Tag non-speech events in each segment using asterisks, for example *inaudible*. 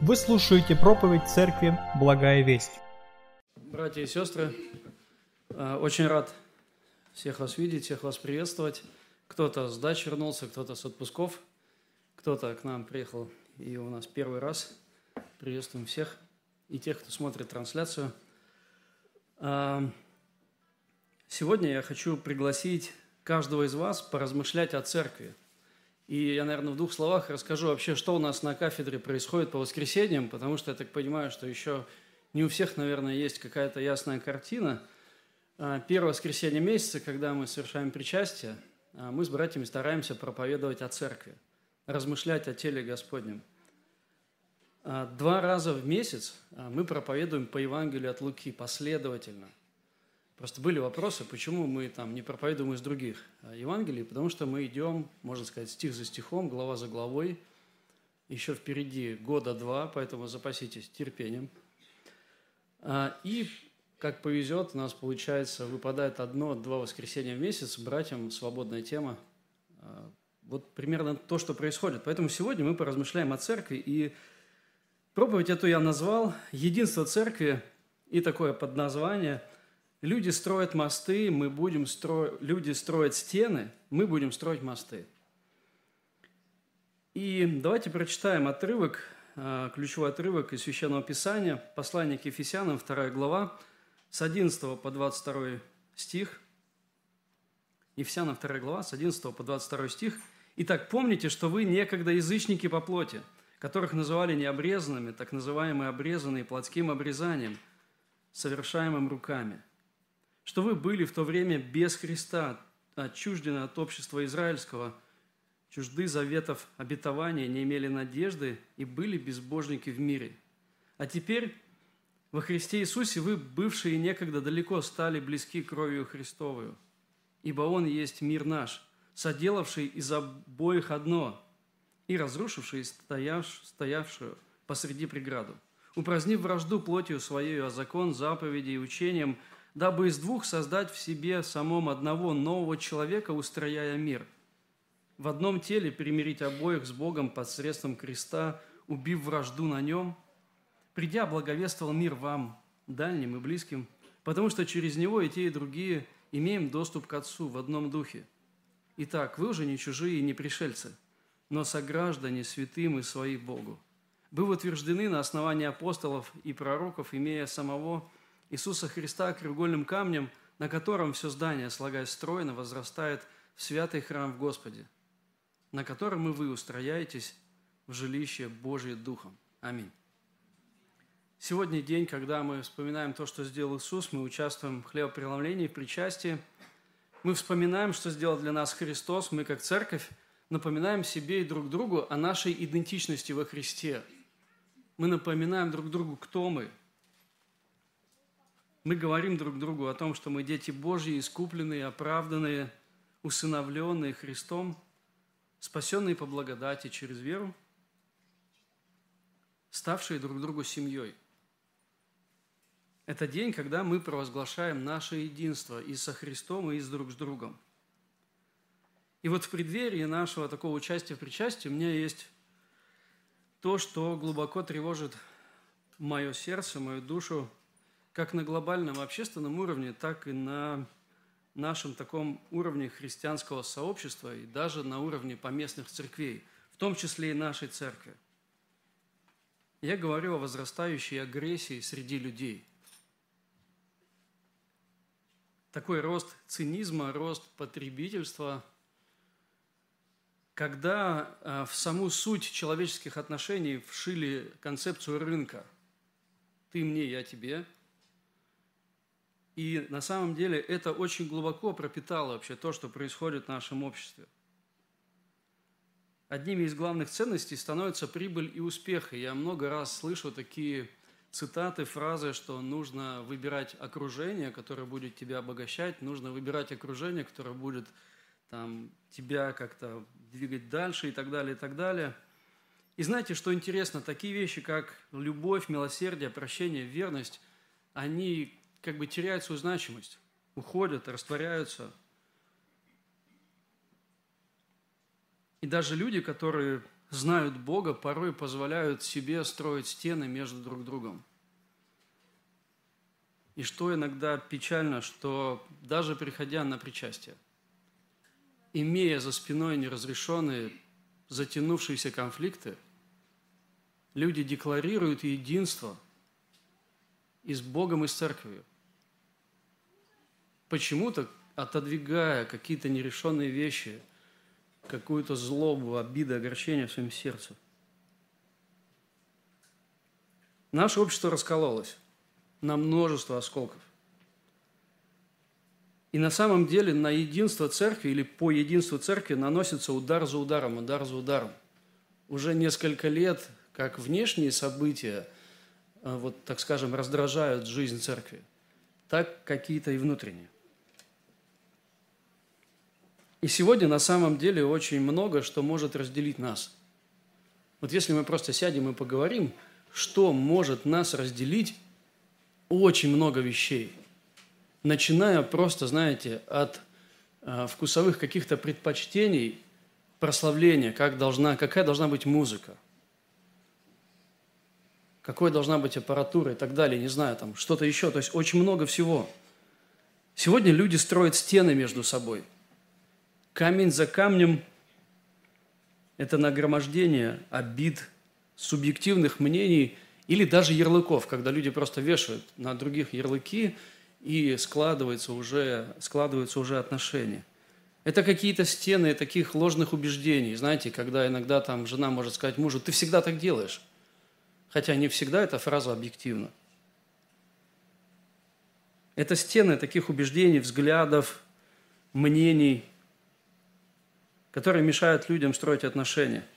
Вы слушаете проповедь Церкви «Благая весть». Братья и сестры, э, очень рад всех вас видеть, всех вас приветствовать. Кто-то с дач вернулся, кто-то с отпусков, кто-то к нам приехал и у нас первый раз. Приветствуем всех и тех, кто смотрит трансляцию. Э, сегодня я хочу пригласить каждого из вас поразмышлять о церкви – и я, наверное, в двух словах расскажу вообще, что у нас на кафедре происходит по воскресеньям, потому что я так понимаю, что еще не у всех, наверное, есть какая-то ясная картина. А, первое воскресенье месяца, когда мы совершаем причастие, а, мы с братьями стараемся проповедовать о церкви, размышлять о теле Господнем. А, два раза в месяц мы проповедуем по Евангелию от Луки последовательно – Просто были вопросы, почему мы там не проповедуем из других а, Евангелий, потому что мы идем, можно сказать, стих за стихом, глава за главой. Еще впереди года два, поэтому запаситесь терпением. А, и, как повезет, у нас, получается, выпадает одно-два воскресенья в месяц, братьям свободная тема. А, вот примерно то, что происходит. Поэтому сегодня мы поразмышляем о церкви, и проповедь эту я назвал «Единство церкви» и такое подназвание – Люди строят мосты, мы будем строить, люди строят стены, мы будем строить мосты. И давайте прочитаем отрывок, а, ключевой отрывок из Священного Писания, послание к Ефесянам, 2 глава, с 11 по 22 стих. Ефесянам 2 глава, с 11 по 22 стих. «Итак, помните, что вы некогда язычники по плоти, которых называли необрезанными, так называемые обрезанные плотским обрезанием, совершаемым руками – что вы были в то время без Христа, отчуждены от общества израильского, чужды заветов обетования, не имели надежды и были безбожники в мире. А теперь во Христе Иисусе вы, бывшие некогда далеко, стали близки кровью Христовую, ибо Он есть мир наш, соделавший из обоих одно и разрушивший стояв, стоявшую посреди преграду, упразднив вражду плотью своей, а закон, заповеди и учением – дабы из двух создать в себе самом одного нового человека, устрояя мир. В одном теле примирить обоих с Богом посредством креста, убив вражду на нем, придя, благовествовал мир вам, дальним и близким, потому что через него и те, и другие имеем доступ к Отцу в одном духе. Итак, вы уже не чужие и не пришельцы, но сограждане святым и свои Богу. Вы утверждены на основании апостолов и пророков, имея самого Иисуса Христа краеугольным камнем, на котором все здание, слагаясь стройно, возрастает в святый храм в Господе, на котором и вы устрояетесь в жилище Божие Духом. Аминь. Сегодня день, когда мы вспоминаем то, что сделал Иисус, мы участвуем в хлебопреломлении, в причастии. Мы вспоминаем, что сделал для нас Христос. Мы, как церковь, напоминаем себе и друг другу о нашей идентичности во Христе. Мы напоминаем друг другу, кто мы – мы говорим друг другу о том, что мы дети Божьи, искупленные, оправданные, усыновленные Христом, спасенные по благодати через веру, ставшие друг другу семьей. Это день, когда мы провозглашаем наше единство и со Христом, и с друг с другом. И вот в преддверии нашего такого участия в причастии у меня есть то, что глубоко тревожит мое сердце, мою душу – как на глобальном общественном уровне, так и на нашем таком уровне христианского сообщества и даже на уровне поместных церквей, в том числе и нашей церкви. Я говорю о возрастающей агрессии среди людей. Такой рост цинизма, рост потребительства, когда а, в саму суть человеческих отношений вшили концепцию рынка. Ты мне, я тебе – и на самом деле это очень глубоко пропитало вообще то, что происходит в нашем обществе. Одними из главных ценностей становится прибыль и успех. И я много раз слышу такие цитаты, фразы, что нужно выбирать окружение, которое будет тебя обогащать, нужно выбирать окружение, которое будет там, тебя как-то двигать дальше и так далее, и так далее. И знаете, что интересно? Такие вещи, как любовь, милосердие, прощение, верность, они как бы теряют свою значимость, уходят, растворяются. И даже люди, которые знают Бога, порой позволяют себе строить стены между друг другом. И что иногда печально, что даже приходя на причастие, имея за спиной неразрешенные, затянувшиеся конфликты, люди декларируют единство и с Богом, и с церковью. Почему-то, отодвигая какие-то нерешенные вещи, какую-то злобу, обиду, огорчение в своем сердце. Наше общество раскололось на множество осколков. И на самом деле на единство церкви или по единству церкви наносится удар за ударом, удар за ударом. Уже несколько лет, как внешние события, э, вот так скажем, раздражают жизнь церкви, так какие-то и внутренние. И сегодня на самом деле очень много, что может разделить нас. Вот если мы просто сядем и поговорим, что может нас разделить, очень много вещей. Начиная просто, знаете, от э, вкусовых каких-то предпочтений, прославления, как должна, какая должна быть музыка, какой должна быть аппаратура и так далее, не знаю, там что-то еще. То есть очень много всего. Сегодня люди строят стены между собой. Камень за камнем – это нагромождение обид, субъективных мнений – или даже ярлыков, когда люди просто вешают на других ярлыки, и складываются уже, складываются уже отношения. Это какие-то стены таких ложных убеждений. Знаете, когда иногда там жена может сказать мужу, ты всегда так делаешь. Хотя не всегда эта фраза объективна. Это стены таких убеждений, взглядов, мнений, которые мешают людям строить отношения –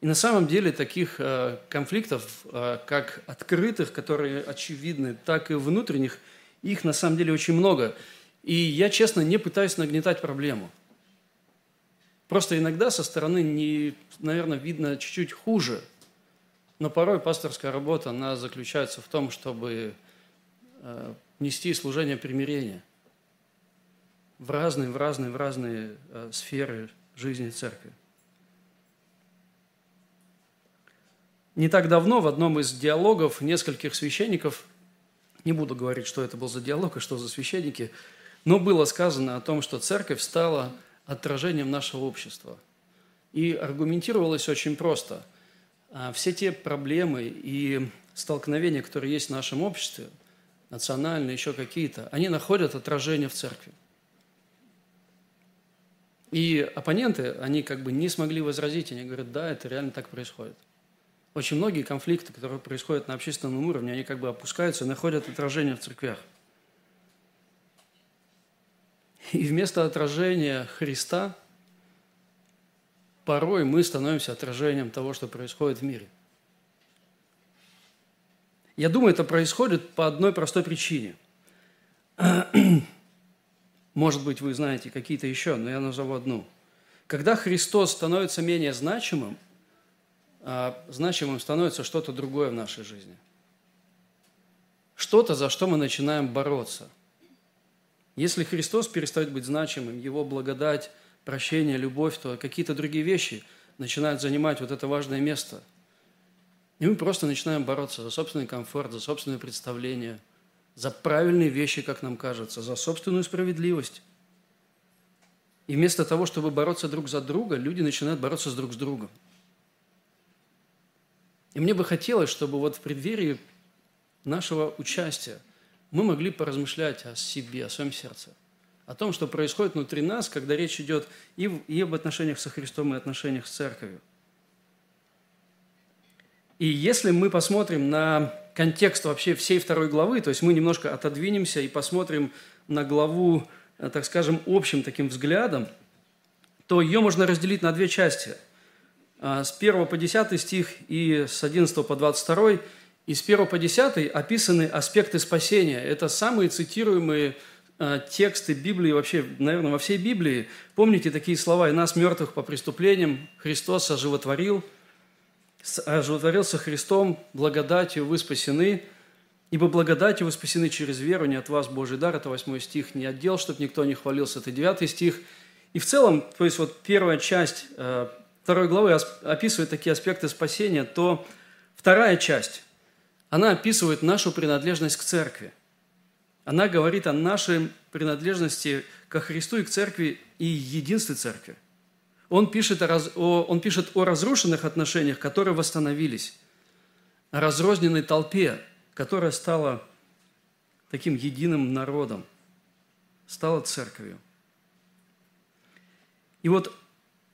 и на самом деле таких э, конфликтов, э, как открытых, которые очевидны, так и внутренних, их на самом деле очень много. И я, честно, не пытаюсь нагнетать проблему. Просто иногда со стороны, не, наверное, видно чуть-чуть хуже. Но порой пасторская работа, она заключается в том, чтобы э, нести служение примирения в разные, в разные, в разные сферы жизни церкви. Не так давно в одном из диалогов нескольких священников, не буду говорить, что это был за диалог и что за священники, но было сказано о том, что церковь стала отражением нашего общества. И аргументировалось очень просто. А все те проблемы и столкновения, которые есть в нашем обществе, национальные, еще какие-то, они находят отражение в церкви. И оппоненты, они как бы не смогли возразить, они говорят, да, это реально так происходит. Очень многие конфликты, которые происходят на общественном уровне, они как бы опускаются и находят отражение в церквях. И вместо отражения Христа порой мы становимся отражением того, что происходит в мире. Я думаю, это происходит по одной простой причине. Может быть, вы знаете какие-то еще, но я назову одну. Когда Христос становится менее значимым – а, значимым становится что-то другое в нашей жизни. Что-то, за что мы начинаем бороться. Если Христос перестает быть значимым, Его благодать, прощение, любовь, то какие-то другие вещи начинают занимать вот это важное место. И мы просто начинаем бороться за собственный комфорт, за собственное представление, за правильные вещи, как нам кажется, за собственную справедливость. И вместо того, чтобы бороться друг за друга, люди начинают бороться с друг с другом – и мне бы хотелось, чтобы вот в преддверии нашего участия мы могли поразмышлять о себе, о своем сердце, о том, что происходит внутри нас, когда речь идет и, в, и об отношениях со Христом, и отношениях с Церковью. И если мы посмотрим на контекст вообще всей второй главы, то есть мы немножко отодвинемся и посмотрим на главу, э, так скажем, общим таким взглядом, то ее можно разделить на две части – а, с 1 по 10 стих и с 11 по 22, и с 1 по 10 описаны аспекты спасения. Это самые цитируемые а, тексты Библии, вообще, наверное, во всей Библии. Помните такие слова «И нас, мертвых по преступлениям, Христос оживотворил, оживотворился Христом, благодатью вы спасены, ибо благодатью вы спасены через веру, не от вас Божий дар». Это 8 стих. «Не отдел, чтобы никто не хвалился». Это 9 стих. И в целом, то есть вот первая часть а, второй главы описывает такие аспекты спасения, то вторая часть, она описывает нашу принадлежность к церкви. Она говорит о нашей принадлежности ко Христу и к церкви и единстве церкви. Он пишет о, он пишет о разрушенных отношениях, которые восстановились, о разрозненной толпе, которая стала таким единым народом, стала церковью. И вот,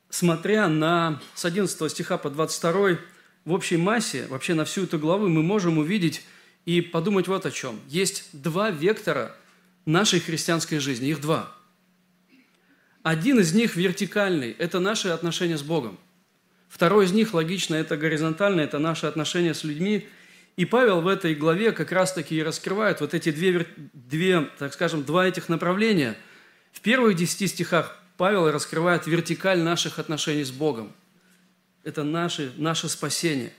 смотря на с 11 стиха по 22 в общей массе, вообще на всю эту главу, мы можем увидеть и подумать вот о чем. Есть два вектора нашей христианской жизни, их два. Один из них вертикальный – это наши отношения с Богом. Второй из них, логично, это горизонтальный, это наши отношения с людьми. И Павел в этой главе как раз-таки и раскрывает вот эти две, две, так скажем, два этих направления. В первых десяти стихах Павел раскрывает вертикаль наших отношений с Богом. Это наше, наше спасение.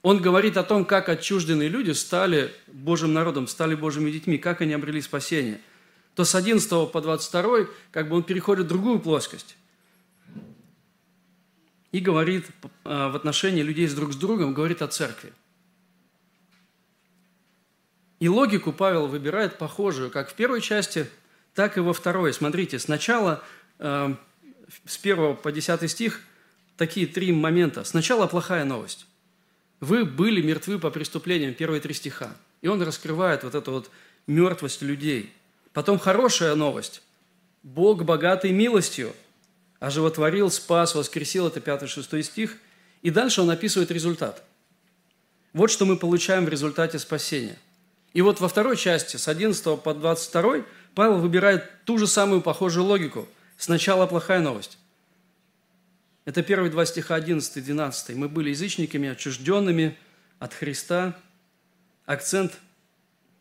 Он говорит о том, как отчужденные люди стали Божьим народом, стали Божьими детьми, как они обрели спасение. То с 11 по 22 как бы он переходит в другую плоскость и говорит а, в отношении людей с друг с другом, говорит о церкви. И логику Павел выбирает похожую, как в первой части, так и во второй. Смотрите, сначала э, с 1 по 10 стих такие три момента. Сначала плохая новость. Вы были мертвы по преступлениям, первые три стиха. И он раскрывает вот эту вот мертвость людей. Потом хорошая новость. Бог богатый милостью, оживотворил, спас, воскресил, это 5-6 стих. И дальше он описывает результат. Вот что мы получаем в результате спасения – и вот во второй части, с 11 по 22, Павел выбирает ту же самую похожую логику. Сначала плохая новость. Это первые два стиха 11 и 12. Мы были язычниками, отчужденными от Христа. Акцент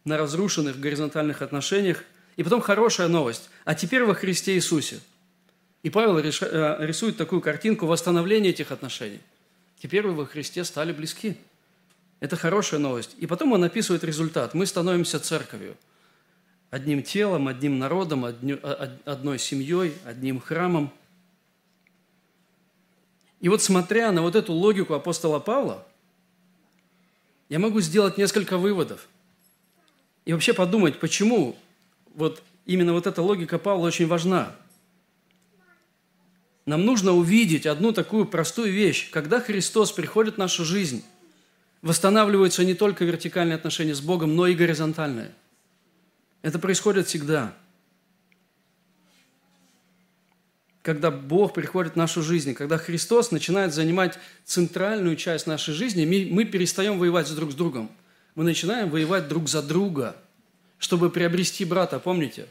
на разрушенных горизонтальных отношениях. И потом хорошая новость. А теперь во Христе Иисусе. И Павел э, рисует такую картинку восстановления этих отношений. Теперь вы во Христе стали близки. Это хорошая новость. И потом он описывает результат. Мы становимся церковью. Одним телом, одним народом, одной семьей, одним храмом. И вот смотря на вот эту логику апостола Павла, я могу сделать несколько выводов. И вообще подумать, почему вот именно вот эта логика Павла очень важна. Нам нужно увидеть одну такую простую вещь. Когда Христос приходит в нашу жизнь, восстанавливаются не только вертикальные отношения с Богом, но и горизонтальные. Это происходит всегда. Когда Бог приходит в нашу жизнь, когда Христос начинает занимать центральную часть нашей жизни, мы, перестаем воевать друг с другом. Мы начинаем воевать друг за друга, чтобы приобрести брата, помните?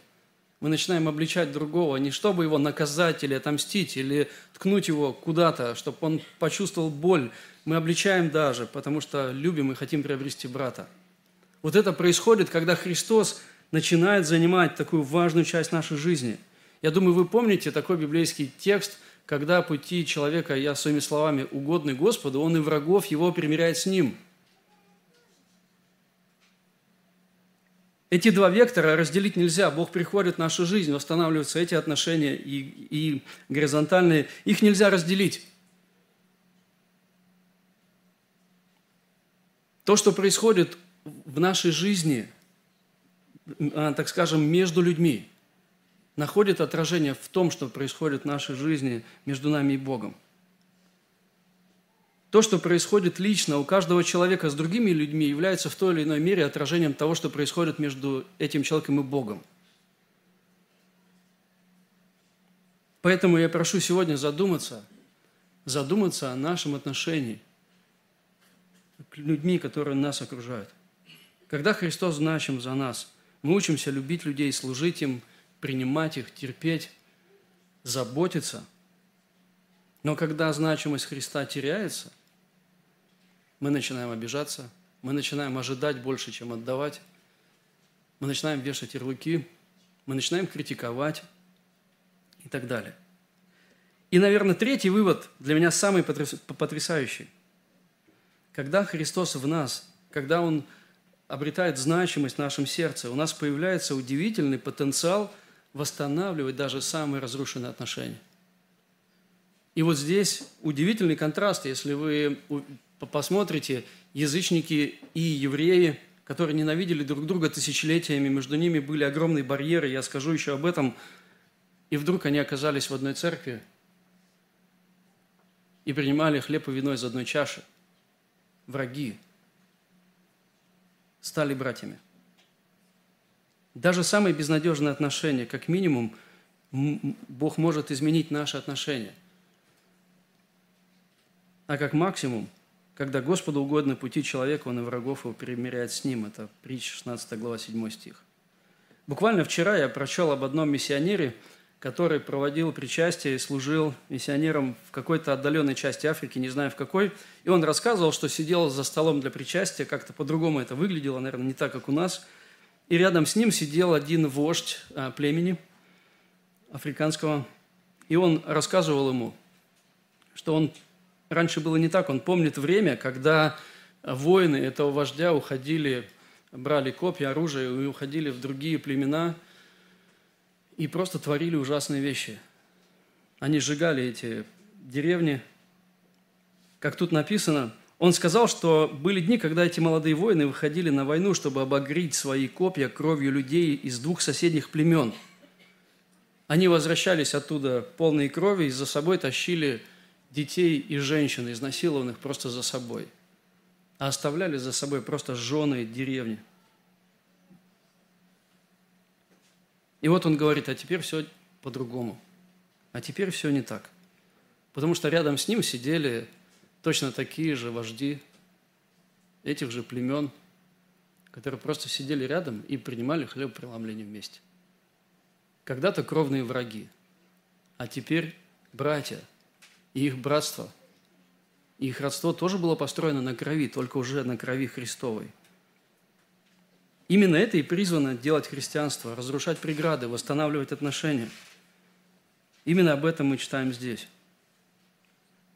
Мы начинаем обличать другого, не чтобы его наказать или отомстить, или ткнуть его куда-то, чтобы он почувствовал боль, мы обличаем даже, потому что любим и хотим приобрести брата. Вот это происходит, когда Христос начинает занимать такую важную часть нашей жизни. Я думаю, вы помните такой библейский текст, когда пути человека, я своими словами, угодный Господу, он и врагов его примиряет с ним. Эти два вектора разделить нельзя. Бог приходит в нашу жизнь, восстанавливаются эти отношения и, и горизонтальные. Их нельзя разделить. То, что происходит в нашей жизни, а, так скажем, между людьми, находит отражение в том, что происходит в нашей жизни между нами и Богом. То, что происходит лично у каждого человека с другими людьми, является в той или иной мере отражением того, что происходит между этим человеком и Богом. Поэтому я прошу сегодня задуматься, задуматься о нашем отношении людьми, которые нас окружают. Когда Христос значим за нас, мы учимся любить людей, служить им, принимать их, терпеть, заботиться. Но когда значимость Христа теряется, мы начинаем обижаться, мы начинаем ожидать больше, чем отдавать, мы начинаем вешать ярлыки, мы начинаем критиковать и так далее. И, наверное, третий вывод для меня самый потрясающий. Когда Христос в нас, когда Он обретает значимость в нашем сердце, у нас появляется удивительный потенциал восстанавливать даже самые разрушенные отношения. И вот здесь удивительный контраст, если вы посмотрите, язычники и евреи, которые ненавидели друг друга тысячелетиями, между ними были огромные барьеры, я скажу еще об этом, и вдруг они оказались в одной церкви и принимали хлеб и вино из одной чаши. Враги стали братьями. Даже самые безнадежные отношения, как минимум, Бог может изменить наши отношения. А как максимум, когда Господу угодно пути человека, он и врагов его примиряет с ним. Это притча 16 глава 7 стих. Буквально вчера я прочел об одном миссионере, который проводил причастие и служил миссионером в какой-то отдаленной части Африки, не знаю в какой. И он рассказывал, что сидел за столом для причастия, как-то по-другому это выглядело, наверное, не так, как у нас. И рядом с ним сидел один вождь а, племени африканского. И он рассказывал ему, что он раньше было не так. Он помнит время, когда воины этого вождя уходили, брали копья, оружие и уходили в другие племена и просто творили ужасные вещи. Они сжигали эти деревни. Как тут написано, он сказал, что были дни, когда эти молодые воины выходили на войну, чтобы обогреть свои копья кровью людей из двух соседних племен. Они возвращались оттуда полные крови и за собой тащили детей и женщин, изнасилованных просто за собой, а оставляли за собой просто жены деревни. И вот он говорит, а теперь все по-другому, а теперь все не так. Потому что рядом с ним сидели точно такие же вожди этих же племен, которые просто сидели рядом и принимали хлеб преломления вместе. Когда-то кровные враги, а теперь братья – и их братство, их родство тоже было построено на крови, только уже на крови Христовой. Именно это и призвано делать христианство, разрушать преграды, восстанавливать отношения. Именно об этом мы читаем здесь.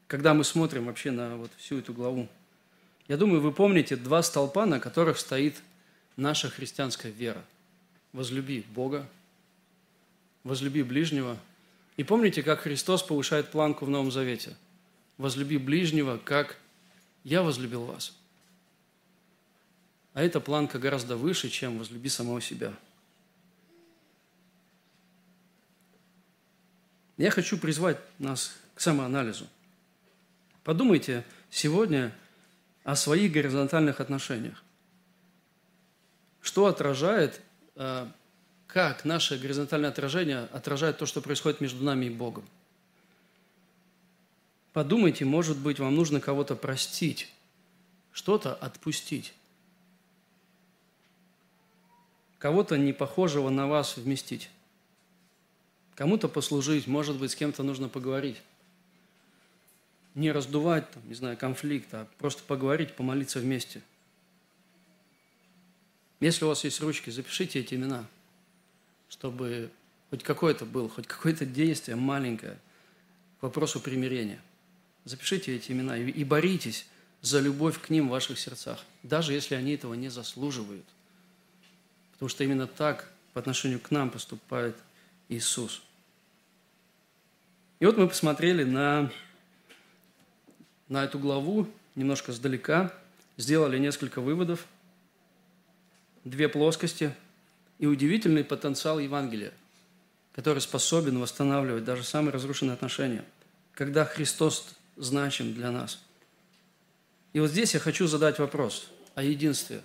Когда мы смотрим вообще на вот всю эту главу. Я думаю, вы помните два столпа, на которых стоит наша христианская вера. Возлюби Бога, возлюби ближнего – и помните, как Христос повышает планку в Новом Завете? Возлюби ближнего, как я возлюбил вас. А эта планка гораздо выше, чем возлюби самого себя. Я хочу призвать нас к самоанализу. Подумайте сегодня о своих горизонтальных отношениях. Что отражает э, как наше горизонтальное отражение отражает то, что происходит между нами и Богом. Подумайте, может быть, вам нужно кого-то простить, что-то отпустить, кого-то не похожего на вас вместить, кому-то послужить, может быть, с кем-то нужно поговорить. Не раздувать, там, не знаю, конфликт, а просто поговорить, помолиться вместе. Если у вас есть ручки, запишите эти имена – чтобы хоть какое-то было, хоть какое-то действие маленькое к вопросу примирения. Запишите эти имена и, боритесь за любовь к ним в ваших сердцах, даже если они этого не заслуживают. Потому что именно так по отношению к нам поступает Иисус. И вот мы посмотрели на, на эту главу немножко сдалека, сделали несколько выводов, две плоскости – и удивительный потенциал Евангелия, который способен восстанавливать даже самые разрушенные отношения, когда Христос значим для нас. И вот здесь я хочу задать вопрос о единстве.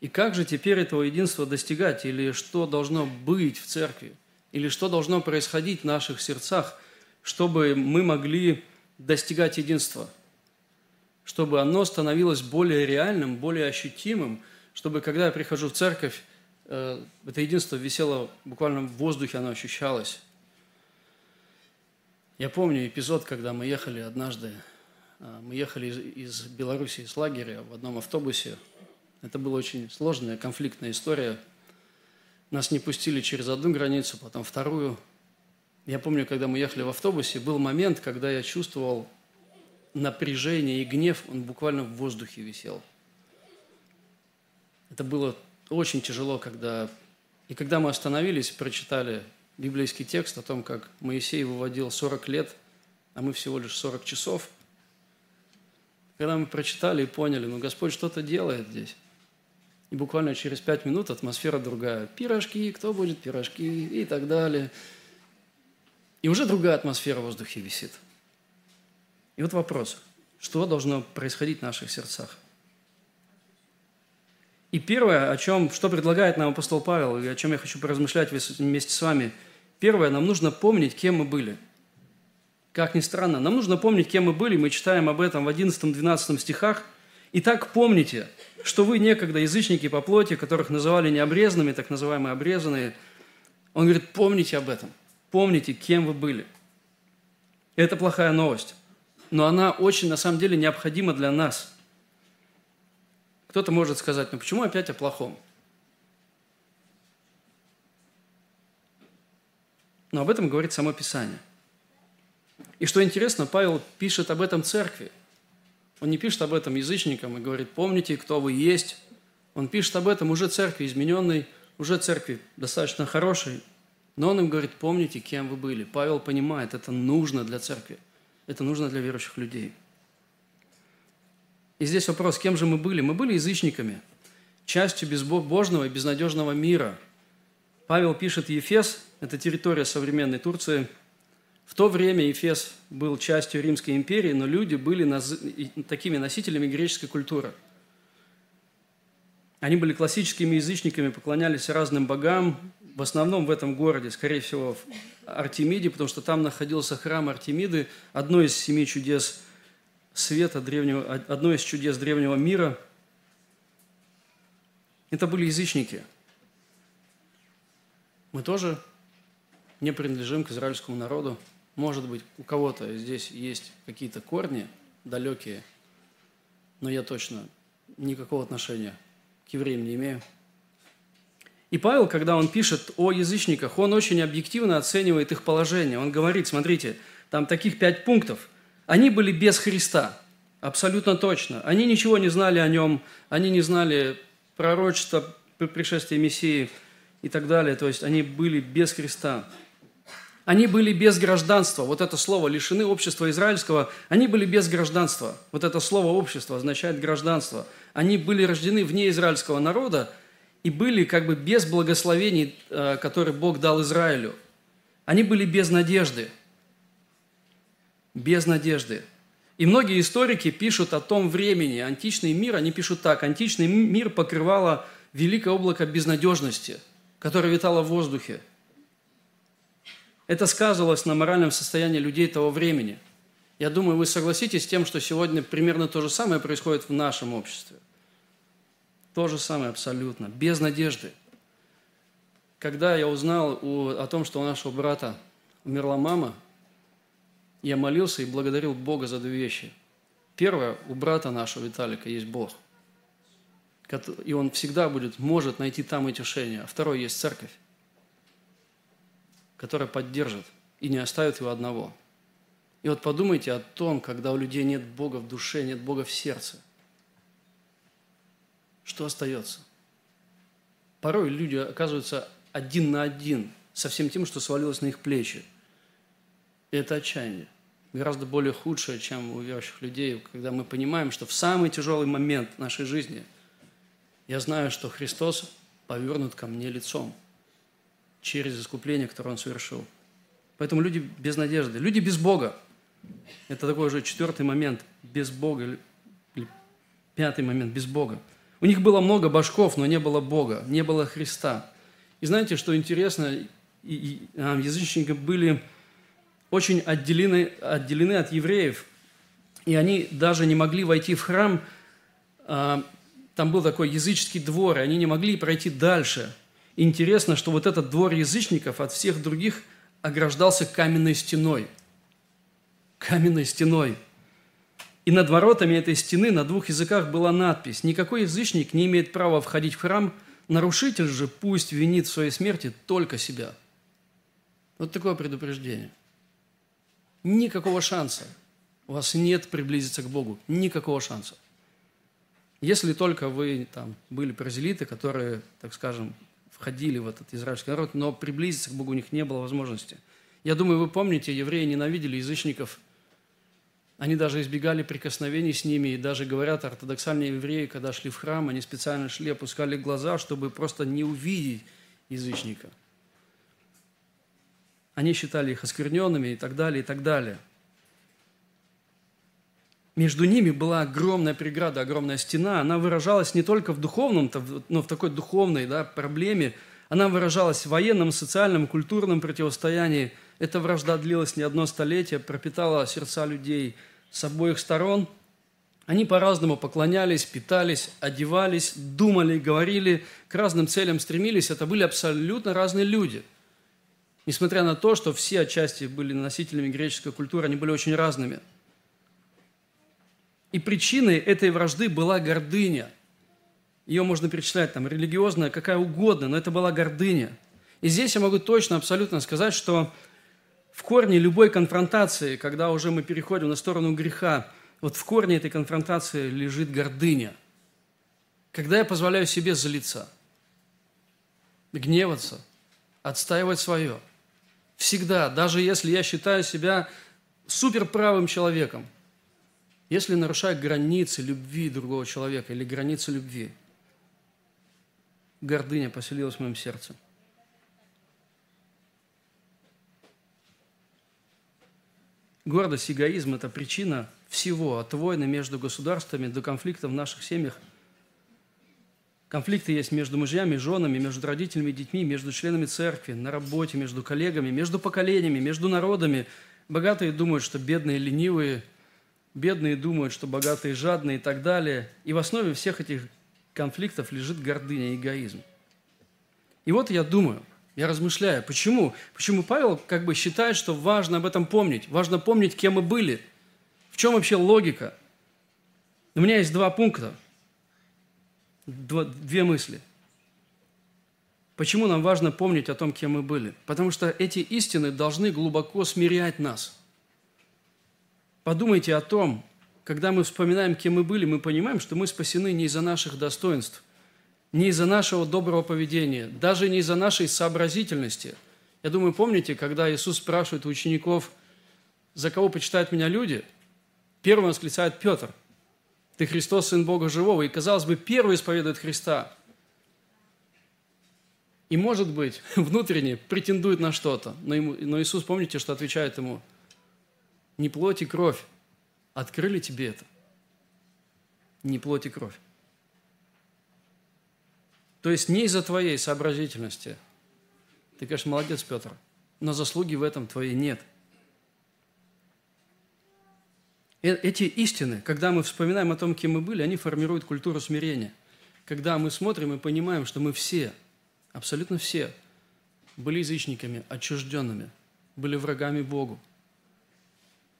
И как же теперь этого единства достигать? Или что должно быть в церкви? Или что должно происходить в наших сердцах, чтобы мы могли достигать единства? Чтобы оно становилось более реальным, более ощутимым, чтобы когда я прихожу в церковь, это единство висело буквально в воздухе, оно ощущалось. Я помню эпизод, когда мы ехали однажды, э, мы ехали из, из Беларуси, из лагеря в одном автобусе. Это была очень сложная, конфликтная история. Нас не пустили через одну границу, потом вторую. Я помню, когда мы ехали в автобусе, был момент, когда я чувствовал напряжение и гнев, он буквально в воздухе висел. Это было очень тяжело, когда... И когда мы остановились, прочитали библейский текст о том, как Моисей выводил 40 лет а мы всего лишь 40 часов. Когда мы прочитали и поняли, ну Господь что-то делает здесь. И буквально через пять минут атмосфера другая. Пирожки, кто будет пирожки и так далее. И уже другая атмосфера в воздухе висит. И вот вопрос, что должно происходить в наших сердцах? И первое, о чем, что предлагает нам апостол Павел, и о чем я хочу поразмышлять вместе с вами. Первое, нам нужно помнить, кем мы были. Как ни странно, нам нужно помнить, кем мы были. Мы читаем об этом в 11-12 стихах. Итак, помните, что вы некогда язычники по плоти, которых называли необрезанными, так называемые обрезанные. Он говорит, помните об этом. Помните, кем вы были. Это плохая новость. Но она очень, на самом деле, необходима для нас – кто-то может сказать, ну почему опять о плохом? Но об этом говорит само Писание. И что интересно, Павел пишет об этом церкви. Он не пишет об этом язычникам и говорит, помните, кто вы есть. Он пишет об этом уже церкви измененной, уже церкви достаточно хорошей. Но он им говорит, помните, кем вы были. Павел понимает, это нужно для церкви. Это нужно для верующих людей – и здесь вопрос, кем же мы были? Мы были язычниками, частью безбожного и безнадежного мира. Павел пишет Ефес, это территория современной Турции. В то время Ефес был частью Римской империи, но люди были наз... такими носителями греческой культуры. Они были классическими язычниками, поклонялись разным богам, в основном в этом городе, скорее всего, в Артемиде, потому что там находился храм Артемиды, одно из семи чудес света древнего, одно из чудес древнего мира. Это были язычники. Мы тоже не принадлежим к израильскому народу. Может быть, у кого-то здесь есть какие-то корни далекие, но я точно никакого отношения к евреям не имею. И Павел, когда он пишет о язычниках, он очень объективно оценивает их положение. Он говорит, смотрите, там таких пять пунктов – они были без Христа, абсолютно точно. Они ничего не знали о нем, они не знали пророчества пришествия Мессии и так далее. То есть они были без Христа. Они были без гражданства. Вот это слово «лишены общества израильского». Они были без гражданства. Вот это слово «общество» означает гражданство. Они были рождены вне израильского народа и были как бы без благословений, э, которые Бог дал Израилю. Они были без надежды без надежды. И многие историки пишут о том времени, античный мир, они пишут так, античный мир покрывало великое облако безнадежности, которое витало в воздухе. Это сказывалось на моральном состоянии людей того времени. Я думаю, вы согласитесь с тем, что сегодня примерно то же самое происходит в нашем обществе. То же самое абсолютно, без надежды. Когда я узнал о том, что у нашего брата умерла мама – я молился и благодарил Бога за две вещи. Первое, у брата нашего Виталика есть Бог. И он всегда будет, может найти там утешение. А второе, есть церковь, которая поддержит и не оставит его одного. И вот подумайте о том, когда у людей нет Бога в душе, нет Бога в сердце. Что остается? Порой люди оказываются один на один со всем тем, что свалилось на их плечи. И это отчаяние гораздо более худшее, чем у верующих людей, когда мы понимаем, что в самый тяжелый момент нашей жизни я знаю, что Христос повернут ко мне лицом через искупление, которое Он совершил. Поэтому люди без надежды, люди без Бога. Это такой уже четвертый момент, без Бога, или пятый момент, без Бога. У них было много башков, но не было Бога, не было Христа. И знаете, что интересно, и, и, а, язычники были очень отделены, отделены от евреев, и они даже не могли войти в храм. А, там был такой языческий двор, и они не могли пройти дальше. Интересно, что вот этот двор язычников от всех других ограждался каменной стеной. Каменной стеной. И над воротами этой стены на двух языках была надпись «Никакой язычник не имеет права входить в храм, нарушитель же пусть винит в своей смерти только себя». Вот такое предупреждение – Никакого шанса. У вас нет приблизиться к Богу. Никакого шанса. Если только вы там были паразелиты, которые, так скажем, входили в этот израильский народ, но приблизиться к Богу у них не было возможности. Я думаю, вы помните, евреи ненавидели язычников Они даже избегали прикосновений с ними, и даже говорят, ортодоксальные евреи, когда шли в храм, они специально шли, опускали глаза, чтобы просто не увидеть язычника. Они считали их оскверненными и так далее, и так далее. Между ними была огромная преграда, огромная стена. Она выражалась не только в духовном, но в такой духовной да, проблеме. Она выражалась в военном, социальном, культурном противостоянии – эта вражда длилась не одно столетие, пропитала сердца людей с обоих сторон. Они по-разному поклонялись, питались, одевались, думали, говорили, к разным целям стремились. Это были абсолютно разные люди. Несмотря на то, что все отчасти были носителями греческой культуры, они были очень разными. И причиной этой вражды была гордыня. Ее можно перечислять там религиозная, какая угодно, но это была гордыня. И здесь я могу точно, абсолютно сказать, что в корне любой конфронтации, когда уже мы переходим на сторону греха, вот в корне этой конфронтации лежит гордыня. Когда я позволяю себе злиться, гневаться, отстаивать свое, всегда, даже если я считаю себя суперправым человеком, если нарушаю границы любви другого человека или границы любви, гордыня поселилась в моем сердце – Гордость, эгоизм – это причина всего, от войны между государствами до конфликтов в наших семьях. Конфликты есть между мужьями, женами, между родителями и детьми, между членами церкви, на работе, между коллегами, между поколениями, между народами. Богатые думают, что бедные ленивые, бедные думают, что богатые жадные и так далее. И в основе всех этих конфликтов лежит гордыня, эгоизм. И вот я думаю – я размышляю, почему? Почему Павел как бы считает, что важно об этом помнить? Важно помнить, кем мы были. В чем вообще логика? У меня есть два пункта, две мысли. Почему нам важно помнить о том, кем мы были? Потому что эти истины должны глубоко смирять нас. Подумайте о том, когда мы вспоминаем, кем мы были, мы понимаем, что мы спасены не из-за наших достоинств, не из-за нашего доброго поведения, даже не из-за нашей сообразительности. Я думаю, помните, когда Иисус спрашивает у учеников, за кого почитают меня люди, первым восклицает Петр, ты Христос, Сын Бога Живого. И, казалось бы, первый исповедует Христа. И, может быть, *laughs* внутренне претендует на что-то. Но, ему, но Иисус, помните, что отвечает ему? Не плоть и кровь открыли тебе это. Не плоть и кровь. То есть не из-за твоей сообразительности. Ты, конечно, молодец, Петр, но заслуги в этом твоей нет. Э, эти истины, когда мы вспоминаем о том, кем мы были, они формируют культуру смирения. Когда мы смотрим и понимаем, что мы все, абсолютно все, были язычниками, отчужденными, были врагами Богу.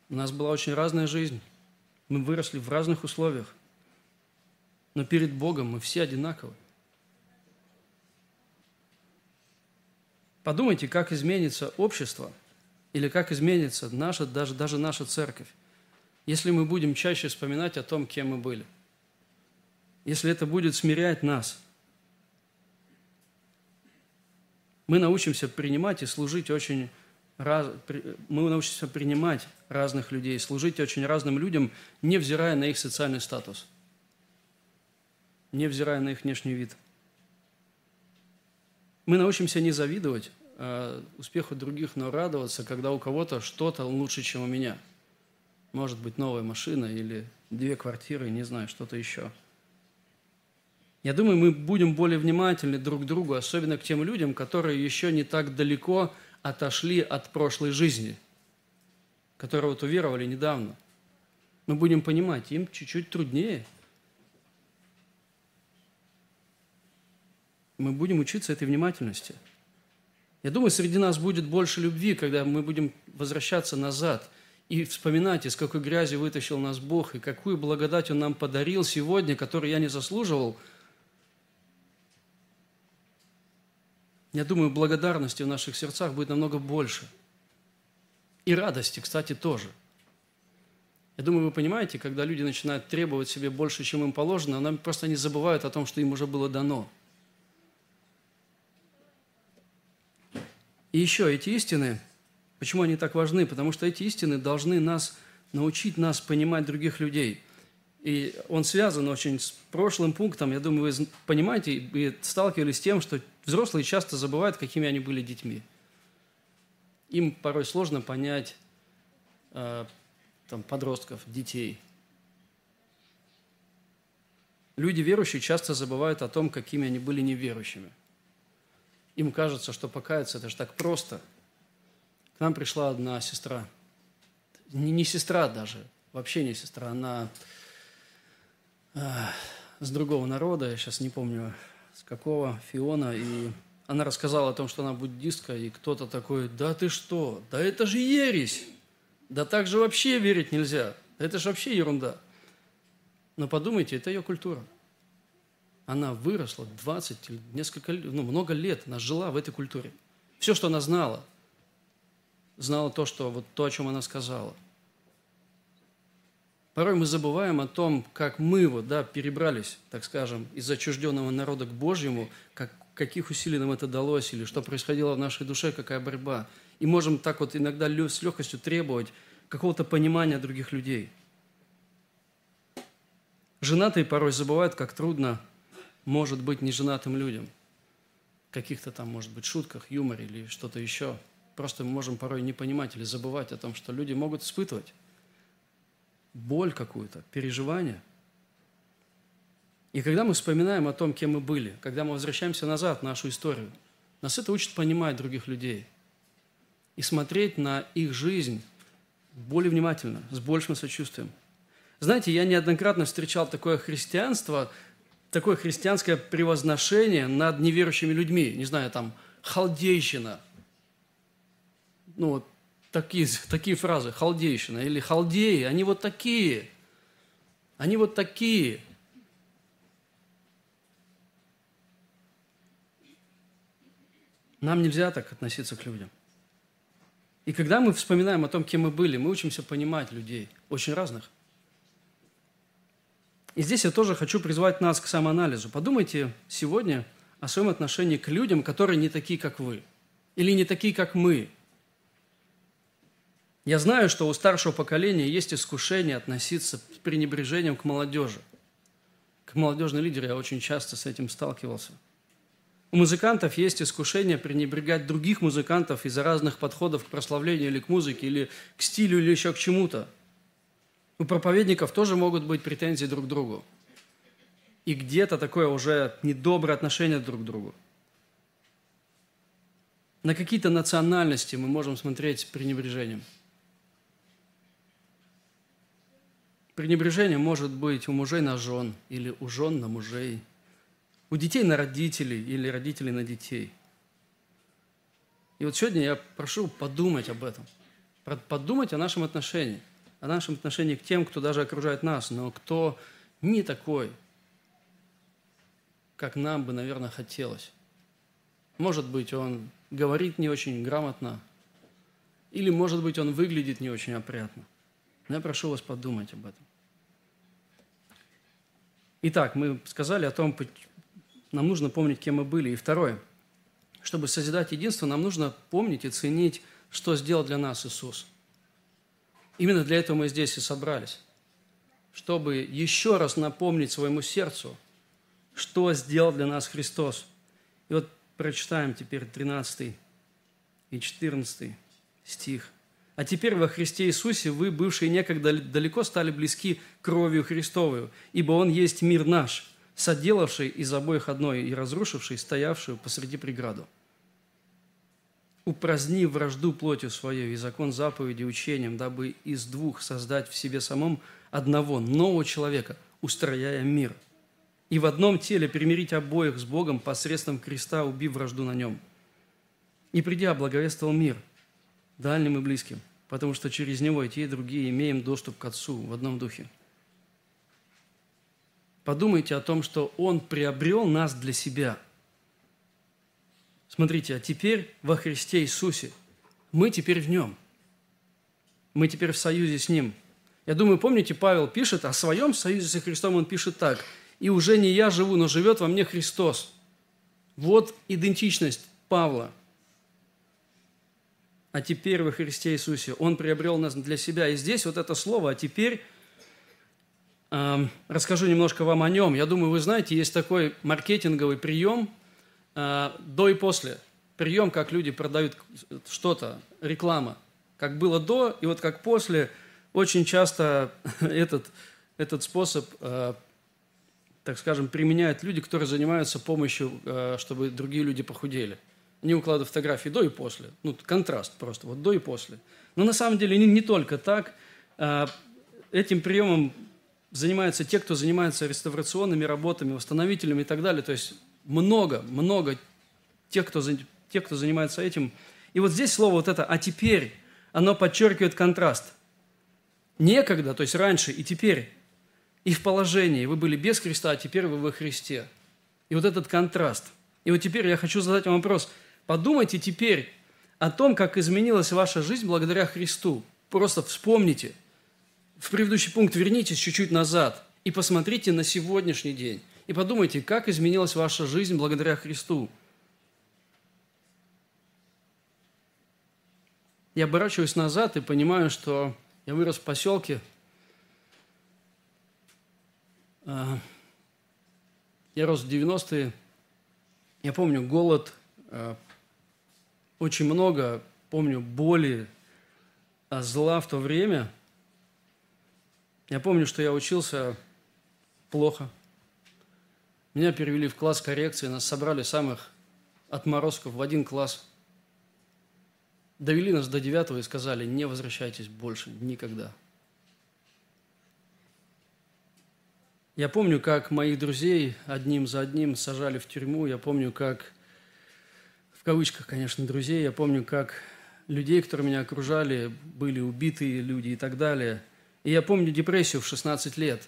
У нас была очень разная жизнь. Мы выросли в разных условиях. Но перед Богом мы все одинаковы. Подумайте, как изменится общество или как изменится наша, даже, даже наша церковь, если мы будем чаще вспоминать о том, кем мы были. Если это будет смирять нас. Мы научимся принимать и служить очень раз, мы научимся принимать разных людей, служить очень разным людям, невзирая на их социальный статус, невзирая на их внешний вид – мы научимся не завидовать э, успеху других, но радоваться, когда у кого-то что-то лучше, чем у меня. Может быть, новая машина или две квартиры, не знаю, что-то еще. Я думаю, мы будем более внимательны друг к другу, особенно к тем людям, которые еще не так далеко отошли от прошлой жизни, которые вот уверовали недавно. Мы будем понимать, им чуть-чуть труднее – мы будем учиться этой внимательности. Я думаю, среди нас будет больше любви, когда мы будем возвращаться назад и вспоминать, из какой грязи вытащил нас Бог, и какую благодать Он нам подарил сегодня, которую я не заслуживал. Я думаю, благодарности в наших сердцах будет намного больше. И радости, кстати, тоже. Я думаю, вы понимаете, когда люди начинают требовать себе больше, чем им положено, они просто не забывают о том, что им уже было дано – И еще эти истины, почему они так важны? Потому что эти истины должны нас научить нас понимать других людей. И он связан очень с прошлым пунктом. Я думаю, вы понимаете и сталкивались с тем, что взрослые часто забывают, какими они были детьми. Им порой сложно понять э, там, подростков, детей. Люди верующие часто забывают о том, какими они были неверующими. Им кажется, что покаяться – это же так просто. К нам пришла одна сестра. Не, не сестра даже, вообще не сестра. Она э, с другого народа, я сейчас не помню, с какого, Фиона. И она рассказала о том, что она буддистка, и кто-то такой, да ты что, да это же ересь, да так же вообще верить нельзя, это же вообще ерунда. Но подумайте, это ее культура – она выросла 20 или несколько, ну, много лет, она жила в этой культуре. Все, что она знала, знала то, что, вот то, о чем она сказала. Порой мы забываем о том, как мы вот, да, перебрались, так скажем, из отчужденного народа к Божьему, как, каких усилий нам это далось, или что происходило в нашей душе, какая борьба. И можем так вот иногда с легкостью требовать какого-то понимания других людей. Женатые порой забывают, как трудно может быть неженатым людям. Каких-то там, может быть, шутках, юморе или что-то еще. Просто мы можем порой не понимать или забывать о том, что люди могут испытывать боль какую-то, переживания. И когда мы вспоминаем о том, кем мы были, когда мы возвращаемся назад в нашу историю, нас это учит понимать других людей и смотреть на их жизнь более внимательно, с большим сочувствием. Знаете, я неоднократно встречал такое христианство, такое христианское превозношение над неверующими людьми. Не знаю, там, халдейщина. Ну, вот такие, *laughs* такие фразы, халдейщина или халдеи, они вот такие. Они вот такие. Нам нельзя так относиться к людям. И когда мы вспоминаем о том, кем мы были, мы учимся понимать людей, очень разных. И здесь я тоже хочу призвать нас к самоанализу. Подумайте сегодня о своем отношении к людям, которые не такие, как вы, или не такие, как мы. Я знаю, что у старшего поколения есть искушение относиться с пренебрежением к молодежи. К молодежной лидеру я очень часто с этим сталкивался. У музыкантов есть искушение пренебрегать других музыкантов из-за разных подходов к прославлению или к музыке, или к стилю, или еще к чему-то. У проповедников тоже могут быть претензии друг к другу. И где-то такое уже недоброе отношение друг к другу. На какие-то национальности мы можем смотреть с пренебрежением. Пренебрежение может быть у мужей на жен или у жен на мужей, у детей на родителей или родителей на детей. И вот сегодня я прошу подумать об этом, подумать о нашем отношении – о нашем отношении к тем, кто даже окружает нас, но кто не такой, как нам бы, наверное, хотелось. Может быть, он говорит не очень грамотно, или, может быть, он выглядит не очень опрятно. Но я прошу вас подумать об этом. Итак, мы сказали о том, нам нужно помнить, кем мы были. И второе, чтобы созидать единство, нам нужно помнить и ценить, что сделал для нас Иисус – Именно для этого мы здесь и собрались, чтобы еще раз напомнить своему сердцу, что сделал для нас Христос. И вот прочитаем теперь 13 и 14 стих. «А теперь во Христе Иисусе вы, бывшие некогда далеко, стали близки кровью Христовую, ибо Он есть мир наш, соделавший из обоих одной и разрушивший стоявшую посреди преграду упраздни вражду плотью своей и закон заповеди учением, дабы из двух создать в себе самом одного нового человека, устрояя мир. И в одном теле примирить обоих с Богом посредством креста, убив вражду на нем. И придя, благовествовал мир дальним и близким, потому что через него и те, и другие имеем доступ к Отцу в одном духе. Подумайте о том, что Он приобрел нас для себя – Смотрите, а теперь во Христе Иисусе. Мы теперь в Нем. Мы теперь в союзе с Ним. Я думаю, помните, Павел пишет о своем союзе со Христом, он пишет так. «И уже не я живу, но живет во мне Христос». Вот идентичность Павла. А теперь во Христе Иисусе. Он приобрел нас для себя. И здесь вот это слово «а теперь» э, расскажу немножко вам о нем. Я думаю, вы знаете, есть такой маркетинговый прием э, до и после. Прием, как люди продают что-то, реклама. Как было до и вот как после. Очень часто *laughs* этот, этот способ э, так скажем, применяют люди, которые занимаются помощью, э, чтобы другие люди похудели. Они укладывают фотографии до и после. Ну, контраст просто, вот до и после. Но на самом деле не, не только так. Э, этим приемом занимаются те, кто занимается реставрационными работами, восстановителями и так далее. То есть много, много тех, кто, тех, кто занимается этим. И вот здесь слово вот это «а теперь», оно подчеркивает контраст. Некогда, то есть раньше и теперь и в положении. Вы были без Христа, а теперь вы во Христе. И вот этот контраст. И вот теперь я хочу задать вам вопрос. Подумайте теперь о том, как изменилась ваша жизнь благодаря Христу. Просто вспомните. В предыдущий пункт вернитесь чуть-чуть назад и посмотрите на сегодняшний день. И подумайте, как изменилась ваша жизнь благодаря Христу. Я оборачиваюсь назад и понимаю, что я вырос в поселке – а, я рос в 90-е. Я помню голод, а, очень много, помню боли, а, зла в то время. Я помню, что я учился плохо. Меня перевели в класс коррекции, нас собрали самых отморозков в один класс. Довели нас до девятого и сказали, не возвращайтесь больше никогда – Я помню, как моих друзей одним за одним сажали в тюрьму. Я помню, как, кавычках, конечно, друзей, я помню, как людей, которые меня окружали, были убитые люди и так далее. И я помню депрессию в 16 лет.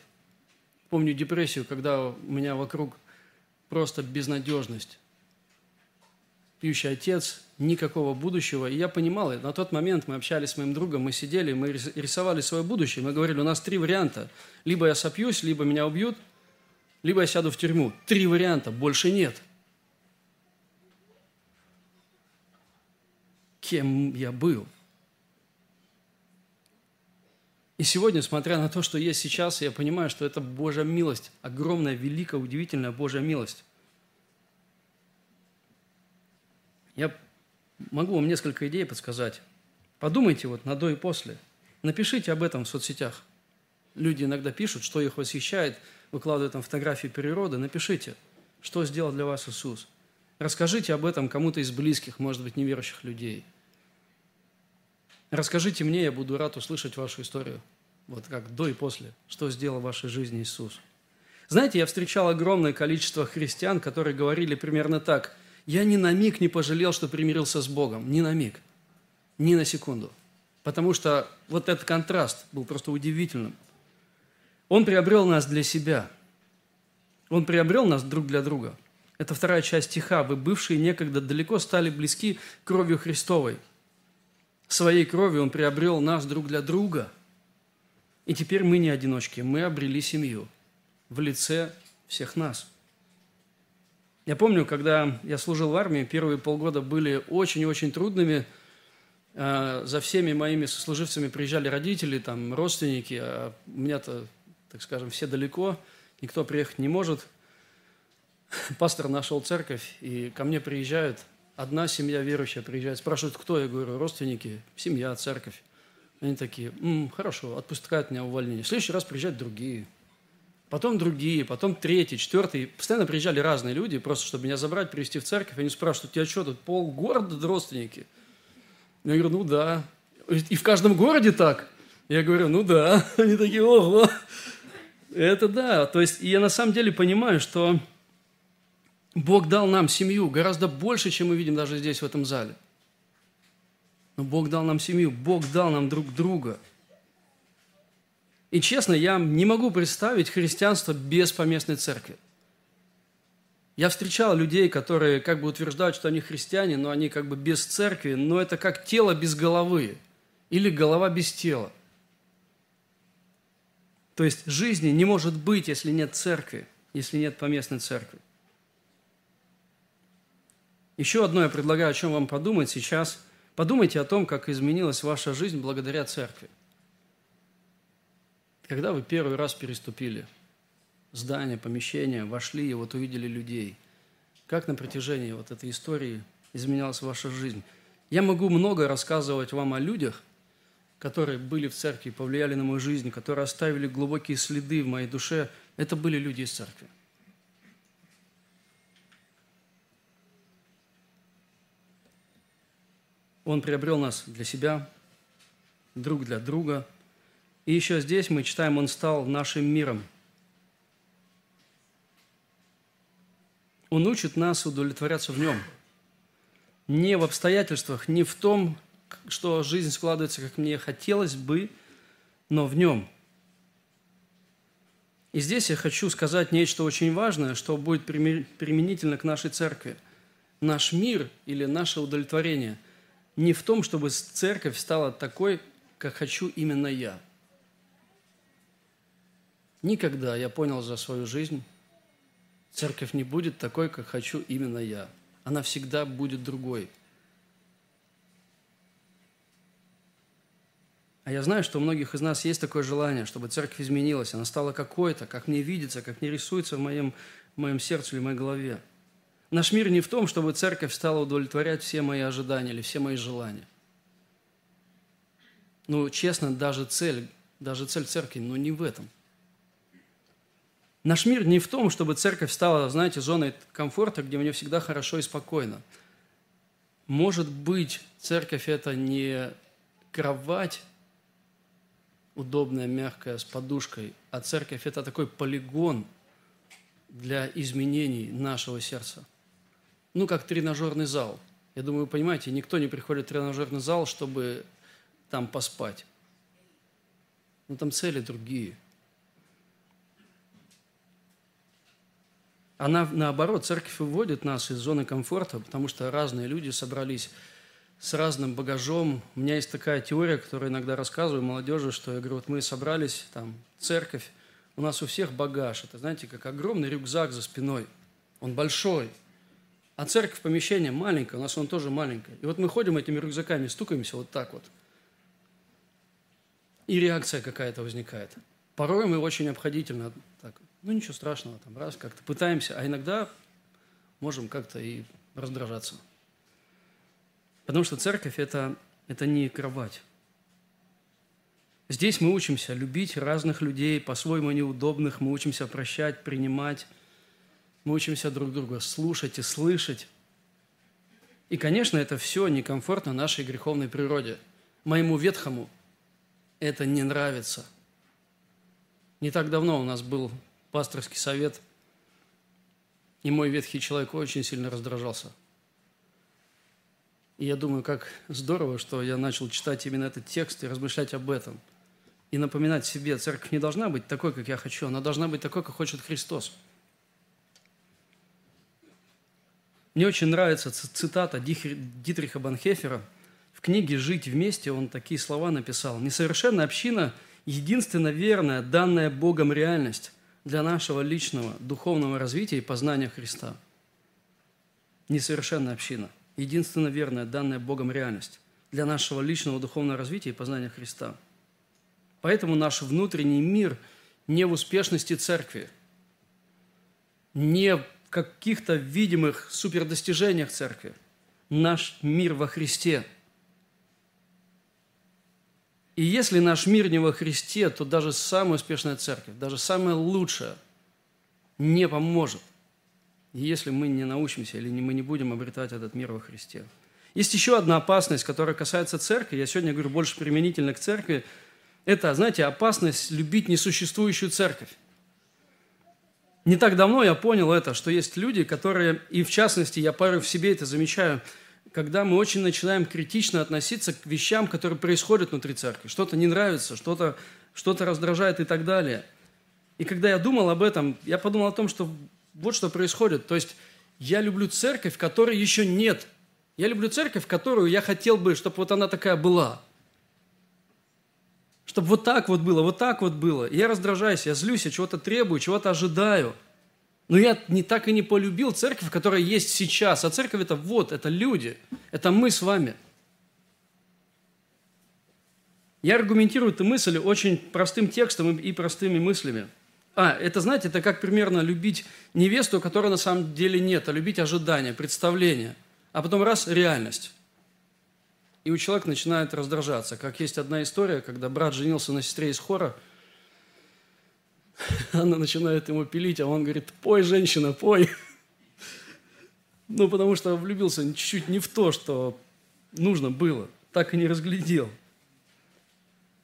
Помню депрессию, когда у меня вокруг просто безнадежность. Пьющий отец, никакого будущего. И я понимал, на тот момент мы общались с моим другом, мы сидели, мы рисовали свое будущее. Мы говорили, у нас три варианта. Либо я сопьюсь, либо меня убьют, либо я сяду в тюрьму. Три варианта, больше нет. Кем я был? И сегодня, смотря на то, что есть сейчас, я понимаю, что это Божья милость, огромная, великая, удивительная Божья милость. Я Могу вам несколько идей подсказать. Подумайте вот на до и после. Напишите об этом в соцсетях. Люди иногда пишут, что их восхищает, выкладывают там фотографии природы. Напишите, что сделал для вас Иисус. Расскажите об этом кому-то из близких, может быть, неверующих людей. Расскажите мне, я буду рад услышать вашу историю. Вот как до и после. Что сделал в вашей жизни Иисус. Знаете, я встречал огромное количество христиан, которые говорили примерно так – я ни на миг не пожалел, что примирился с Богом. Ни на миг. Ни на секунду. Потому что вот этот контраст был просто удивительным. Он приобрел нас для себя. Он приобрел нас друг для друга. Это вторая часть стиха. Вы, бывшие некогда далеко, стали близки кровью Христовой. Своей кровью Он приобрел нас друг для друга. И теперь мы не одиночки. Мы обрели семью в лице всех нас – я помню, когда я служил в армии, первые полгода были очень-очень трудными. А, за всеми моими сослуживцами приезжали родители, там, родственники, а у меня-то, так скажем, все далеко, никто приехать не может. *laughs* Пастор нашел церковь, и ко мне приезжают, одна семья верующая приезжает, спрашивают, кто? Я говорю, родственники, семья, церковь. Они такие, М, хорошо, отпускают меня увольнение. В следующий раз приезжают другие – потом другие, потом третий, четвертый. Постоянно приезжали разные люди, просто чтобы меня забрать, привезти в церковь. Они спрашивают, у тебя что, тут полгорода родственники? Я говорю, ну да. И в каждом городе так? Я говорю, ну да. *laughs* Они такие, ого. Это да. То есть я на самом деле понимаю, что Бог дал нам семью гораздо больше, чем мы видим даже здесь, в этом зале. Но Бог дал нам семью, Бог дал нам друг друга – и честно, я не могу представить христианство без поместной церкви. Я встречал людей, которые как бы утверждают, что они христиане, но они как бы без церкви, но это как тело без головы или голова без тела. То есть жизни не может быть, если нет церкви, если нет поместной церкви. Еще одно я предлагаю, о чем вам подумать сейчас. Подумайте о том, как изменилась ваша жизнь благодаря церкви. Когда вы первый раз переступили здание, помещение, вошли и вот увидели людей, как на протяжении вот этой истории изменялась ваша жизнь? Я могу много рассказывать вам о людях, которые были в церкви, повлияли на мою жизнь, которые оставили глубокие следы в моей душе. Это были люди из церкви. Он приобрел нас для себя, друг для друга – и еще здесь мы читаем, Он стал нашим миром. Он учит нас удовлетворяться в Нем. Не в обстоятельствах, не в том, что жизнь складывается, как мне хотелось бы, но в Нем. И здесь я хочу сказать нечто очень важное, что будет применительно к нашей церкви. Наш мир или наше удовлетворение не в том, чтобы церковь стала такой, как хочу именно я – Никогда я понял за свою жизнь, церковь не будет такой, как хочу именно я. Она всегда будет другой. А я знаю, что у многих из нас есть такое желание, чтобы церковь изменилась, она стала какой-то, как мне видится, как мне рисуется в моем, в моем сердце или в моей голове. Наш мир не в том, чтобы церковь стала удовлетворять все мои ожидания или все мои желания. Ну, честно, даже цель, даже цель церкви, но не в этом – Наш мир не в том, чтобы церковь стала, знаете, зоной комфорта, где мне всегда хорошо и спокойно. Может быть, церковь – это не кровать, удобная, мягкая, с подушкой, а церковь – это такой полигон для изменений нашего сердца. Ну, как тренажерный зал. Я думаю, вы понимаете, никто не приходит в тренажерный зал, чтобы там поспать. Но там цели другие – Она, наоборот, церковь выводит нас из зоны комфорта, потому что разные люди собрались с разным багажом. У меня есть такая теория, которую иногда рассказываю молодежи, что я говорю, вот мы собрались, там, церковь, у нас у всех багаж. Это, знаете, как огромный рюкзак за спиной. Он большой. А церковь, помещение маленькое, у нас он тоже маленькое. И вот мы ходим этими рюкзаками, стукаемся вот так вот. И реакция какая-то возникает. Порой мы очень обходительно так ну ничего страшного, там раз как-то пытаемся, а иногда можем как-то и раздражаться. Потому что церковь это, – это не кровать. Здесь мы учимся любить разных людей, по-своему неудобных, мы учимся прощать, принимать, мы учимся друг друга слушать и слышать. И, конечно, это все некомфортно нашей греховной природе. Моему ветхому это не нравится. Не так давно у нас был пасторский совет, и мой ветхий человек очень сильно раздражался. И я думаю, как здорово, что я начал читать именно этот текст и размышлять об этом. И напоминать себе, церковь не должна быть такой, как я хочу, она должна быть такой, как хочет Христос. Мне очень нравится цитата Дитриха Банхефера. В книге «Жить вместе» он такие слова написал. «Несовершенная община – единственно верная, данная Богом реальность для нашего личного духовного развития и познания Христа. Несовершенная община, единственно верная, данная Богом реальность для нашего личного духовного развития и познания Христа. Поэтому наш внутренний мир не в успешности церкви, не каких-то видимых супердостижениях церкви. Наш мир во Христе – и если наш мир не во Христе, то даже самая успешная церковь, даже самая лучшая не поможет, если мы не научимся или мы не будем обретать этот мир во Христе. Есть еще одна опасность, которая касается церкви. Я сегодня говорю больше применительно к церкви. Это, знаете, опасность любить несуществующую церковь. Не так давно я понял это, что есть люди, которые, и в частности, я порой в себе это замечаю – когда мы очень начинаем критично относиться к вещам, которые происходят внутри церкви. Что-то не нравится, что-то что раздражает и так далее. И когда я думал об этом, я подумал о том, что вот что происходит. То есть я люблю церковь, которой еще нет. Я люблю церковь, которую я хотел бы, чтобы вот она такая была. Чтобы вот так вот было, вот так вот было. Я раздражаюсь, я злюсь, я чего-то требую, чего-то ожидаю – но я не так и не полюбил церковь, которая есть сейчас. А церковь – это вот, это люди, это мы с вами. Я аргументирую эту мысль очень простым текстом и простыми мыслями. А, это, знаете, это как примерно любить невесту, которой на самом деле нет, а любить ожидания, представления. А потом раз – реальность. И у человека начинает раздражаться. Как есть одна история, когда брат женился на сестре из хора, *laughs* она начинает ему пилить, а он говорит, пой, женщина, пой. *laughs* Ну, потому что влюбился чуть-чуть не в то, что нужно было. Так и не разглядел.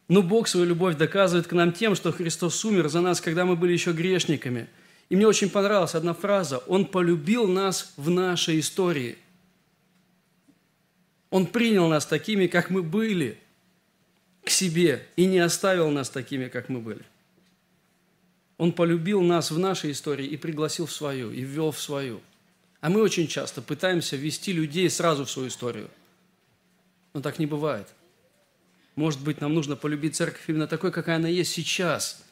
Но Бог свою любовь доказывает к нам тем, что Христос умер за нас, когда мы были еще грешниками. И мне очень понравилась одна фраза. Он полюбил нас в нашей истории. Он принял нас такими, как мы были, к себе и не оставил нас такими, как мы были. Он полюбил нас в нашей истории и пригласил в свою, и ввел в свою. А мы очень часто пытаемся ввести людей сразу в свою историю. Но так не бывает – может быть, нам нужно полюбить церковь именно такой, какая она есть сейчас.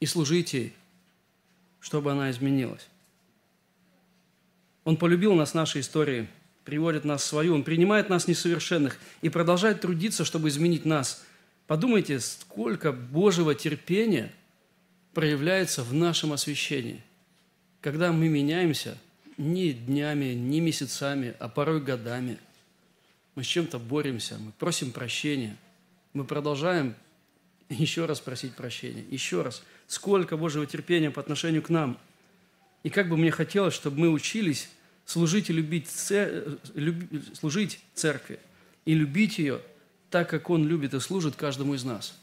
И служить ей, чтобы она изменилась. Он полюбил нас нашей историей, приводит нас в свою, Он принимает нас несовершенных и продолжает трудиться, чтобы изменить нас. Подумайте, сколько Божьего терпения проявляется в нашем освящении, когда мы меняемся не днями, не месяцами, а порой годами – мы с чем-то боремся, мы просим прощения, мы продолжаем еще раз просить прощения, еще раз. Сколько Божьего терпения по отношению к нам. И как бы мне хотелось, чтобы мы учились служить и любить, цер... люб... служить церкви и любить ее так, как Он любит и служит каждому из нас.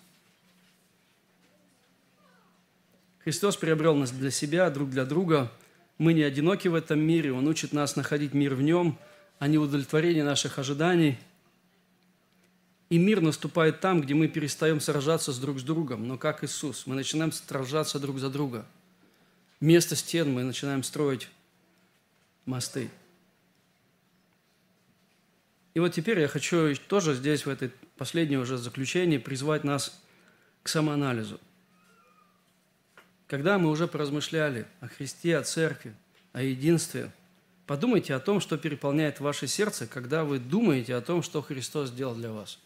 Христос приобрел нас для себя, друг для друга. Мы не одиноки в этом мире, Он учит нас находить мир в Нем – а не удовлетворение наших ожиданий. И мир наступает там, где мы перестаем сражаться с друг с другом, но как Иисус, мы начинаем сражаться друг за друга. Вместо стен мы начинаем строить мосты. И вот теперь я хочу тоже здесь, в этой последней уже заключении, призвать нас к самоанализу. Когда мы уже поразмышляли о Христе, о Церкви, о единстве – Подумайте о том, что переполняет ваше сердце, когда вы думаете о том, что Христос сделал для вас.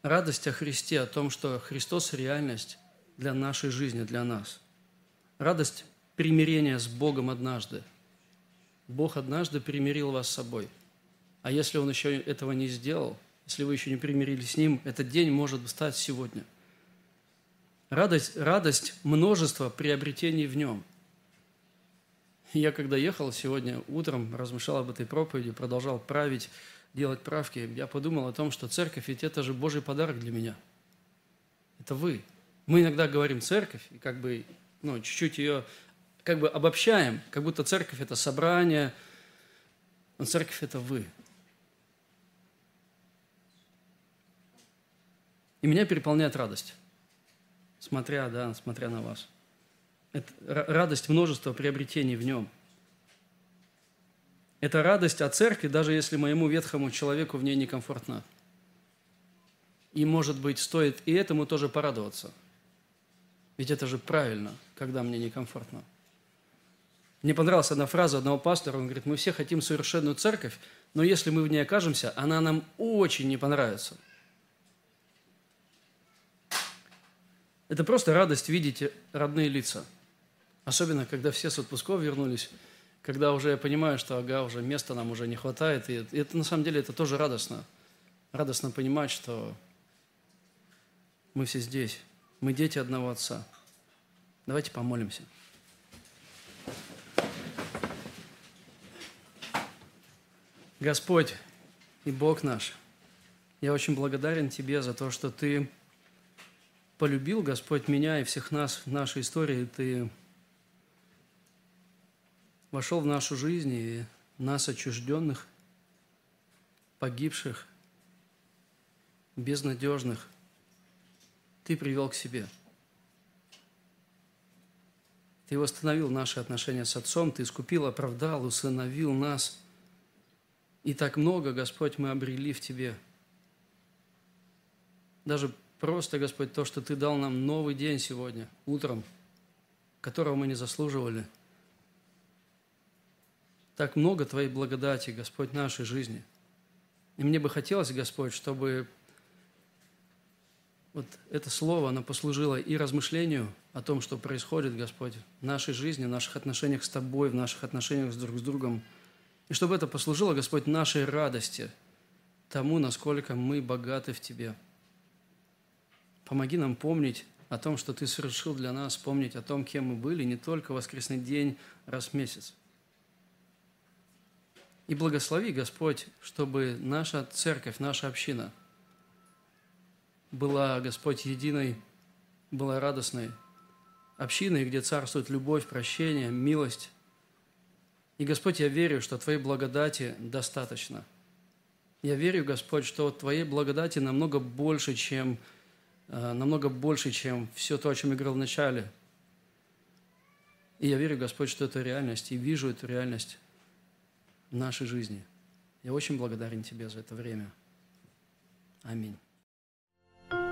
Радость о Христе, о том, что Христос – реальность для нашей жизни, для нас. Радость примирения с Богом однажды. Бог однажды примирил вас с собой. А если Он еще этого не сделал, если вы еще не примирились с Ним, этот день может стать сегодня. Радость, радость множества приобретений в Нем – я когда ехал сегодня утром, размышлял об этой проповеди, продолжал править, делать правки, я подумал о том, что церковь, ведь это же Божий подарок для меня. Это вы. Мы иногда говорим церковь, и как бы, ну, чуть-чуть ее как бы обобщаем, как будто церковь – это собрание, но церковь – это вы. И меня переполняет радость, смотря, да, смотря на вас – это радость множества приобретений в нем. Это радость о церкви, даже если моему ветхому человеку в ней некомфортно. И, может быть, стоит и этому тоже порадоваться. Ведь это же правильно, когда мне некомфортно. Мне понравилась одна фраза одного пастора, он говорит, мы все хотим совершенную церковь, но если мы в ней окажемся, она нам очень не понравится. Это просто радость видеть родные лица – Особенно, когда все с отпусков вернулись, когда уже я понимаю, что ага, уже места нам уже не хватает. И это на самом деле это тоже радостно. Радостно понимать, что мы все здесь. Мы дети одного Отца. Давайте помолимся. Господь и Бог наш, я очень благодарен Тебе за то, что Ты полюбил, Господь, меня и всех нас в нашей истории. Ты вошел в нашу жизнь и нас, отчужденных, погибших, безнадежных, Ты привел к себе. Ты восстановил наши отношения с Отцом, Ты искупил, оправдал, усыновил нас. И так много, Господь, мы обрели в Тебе. Даже просто, Господь, то, что Ты дал нам новый день сегодня, утром, которого мы не заслуживали – так много Твоей благодати, Господь, нашей жизни. И мне бы хотелось, Господь, чтобы вот это слово, оно послужило и размышлению о том, что происходит, Господь, в нашей жизни, в наших отношениях с Тобой, в наших отношениях с друг с другом. И чтобы это послужило, Господь, нашей радости, тому, насколько мы богаты в Тебе. Помоги нам помнить о том, что Ты совершил для нас, помнить о том, кем мы были, не только воскресный день раз в месяц. И благослови, Господь, чтобы наша церковь, наша община была, Господь, единой, была радостной общиной, где царствует любовь, прощение, милость. И, Господь, я верю, что Твоей благодати достаточно. Я верю, Господь, что Твоей благодати намного больше, чем, э, намного больше, чем все то, о чем я говорил в начале. И я верю, Господь, что это реальность, и вижу эту реальность в нашей жизни. Я очень благодарен Тебе за это время. Аминь.